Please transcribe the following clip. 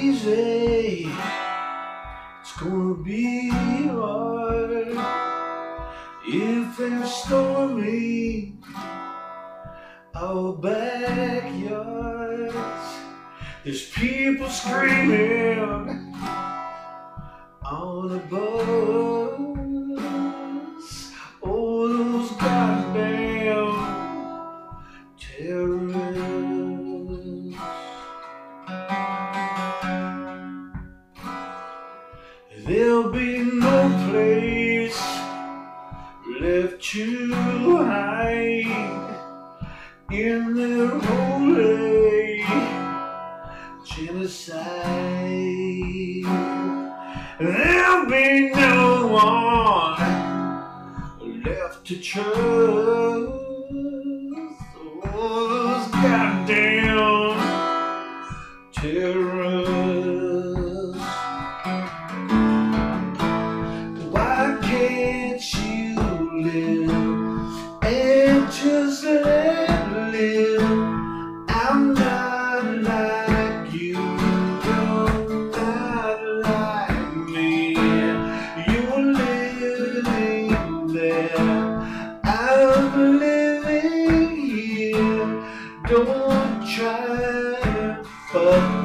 easy. It's gonna be hard if it's stormy. Our backyards, there's people screaming on the bus. Oh, those goddamn terrorists. There'll be no place left to hide in their holy genocide. There'll be no one left to trust. Those goddamn terrorists. Can't you live and just let live? I'm not like you, you're not like me. You're living there, I'm living here. Don't try to fuck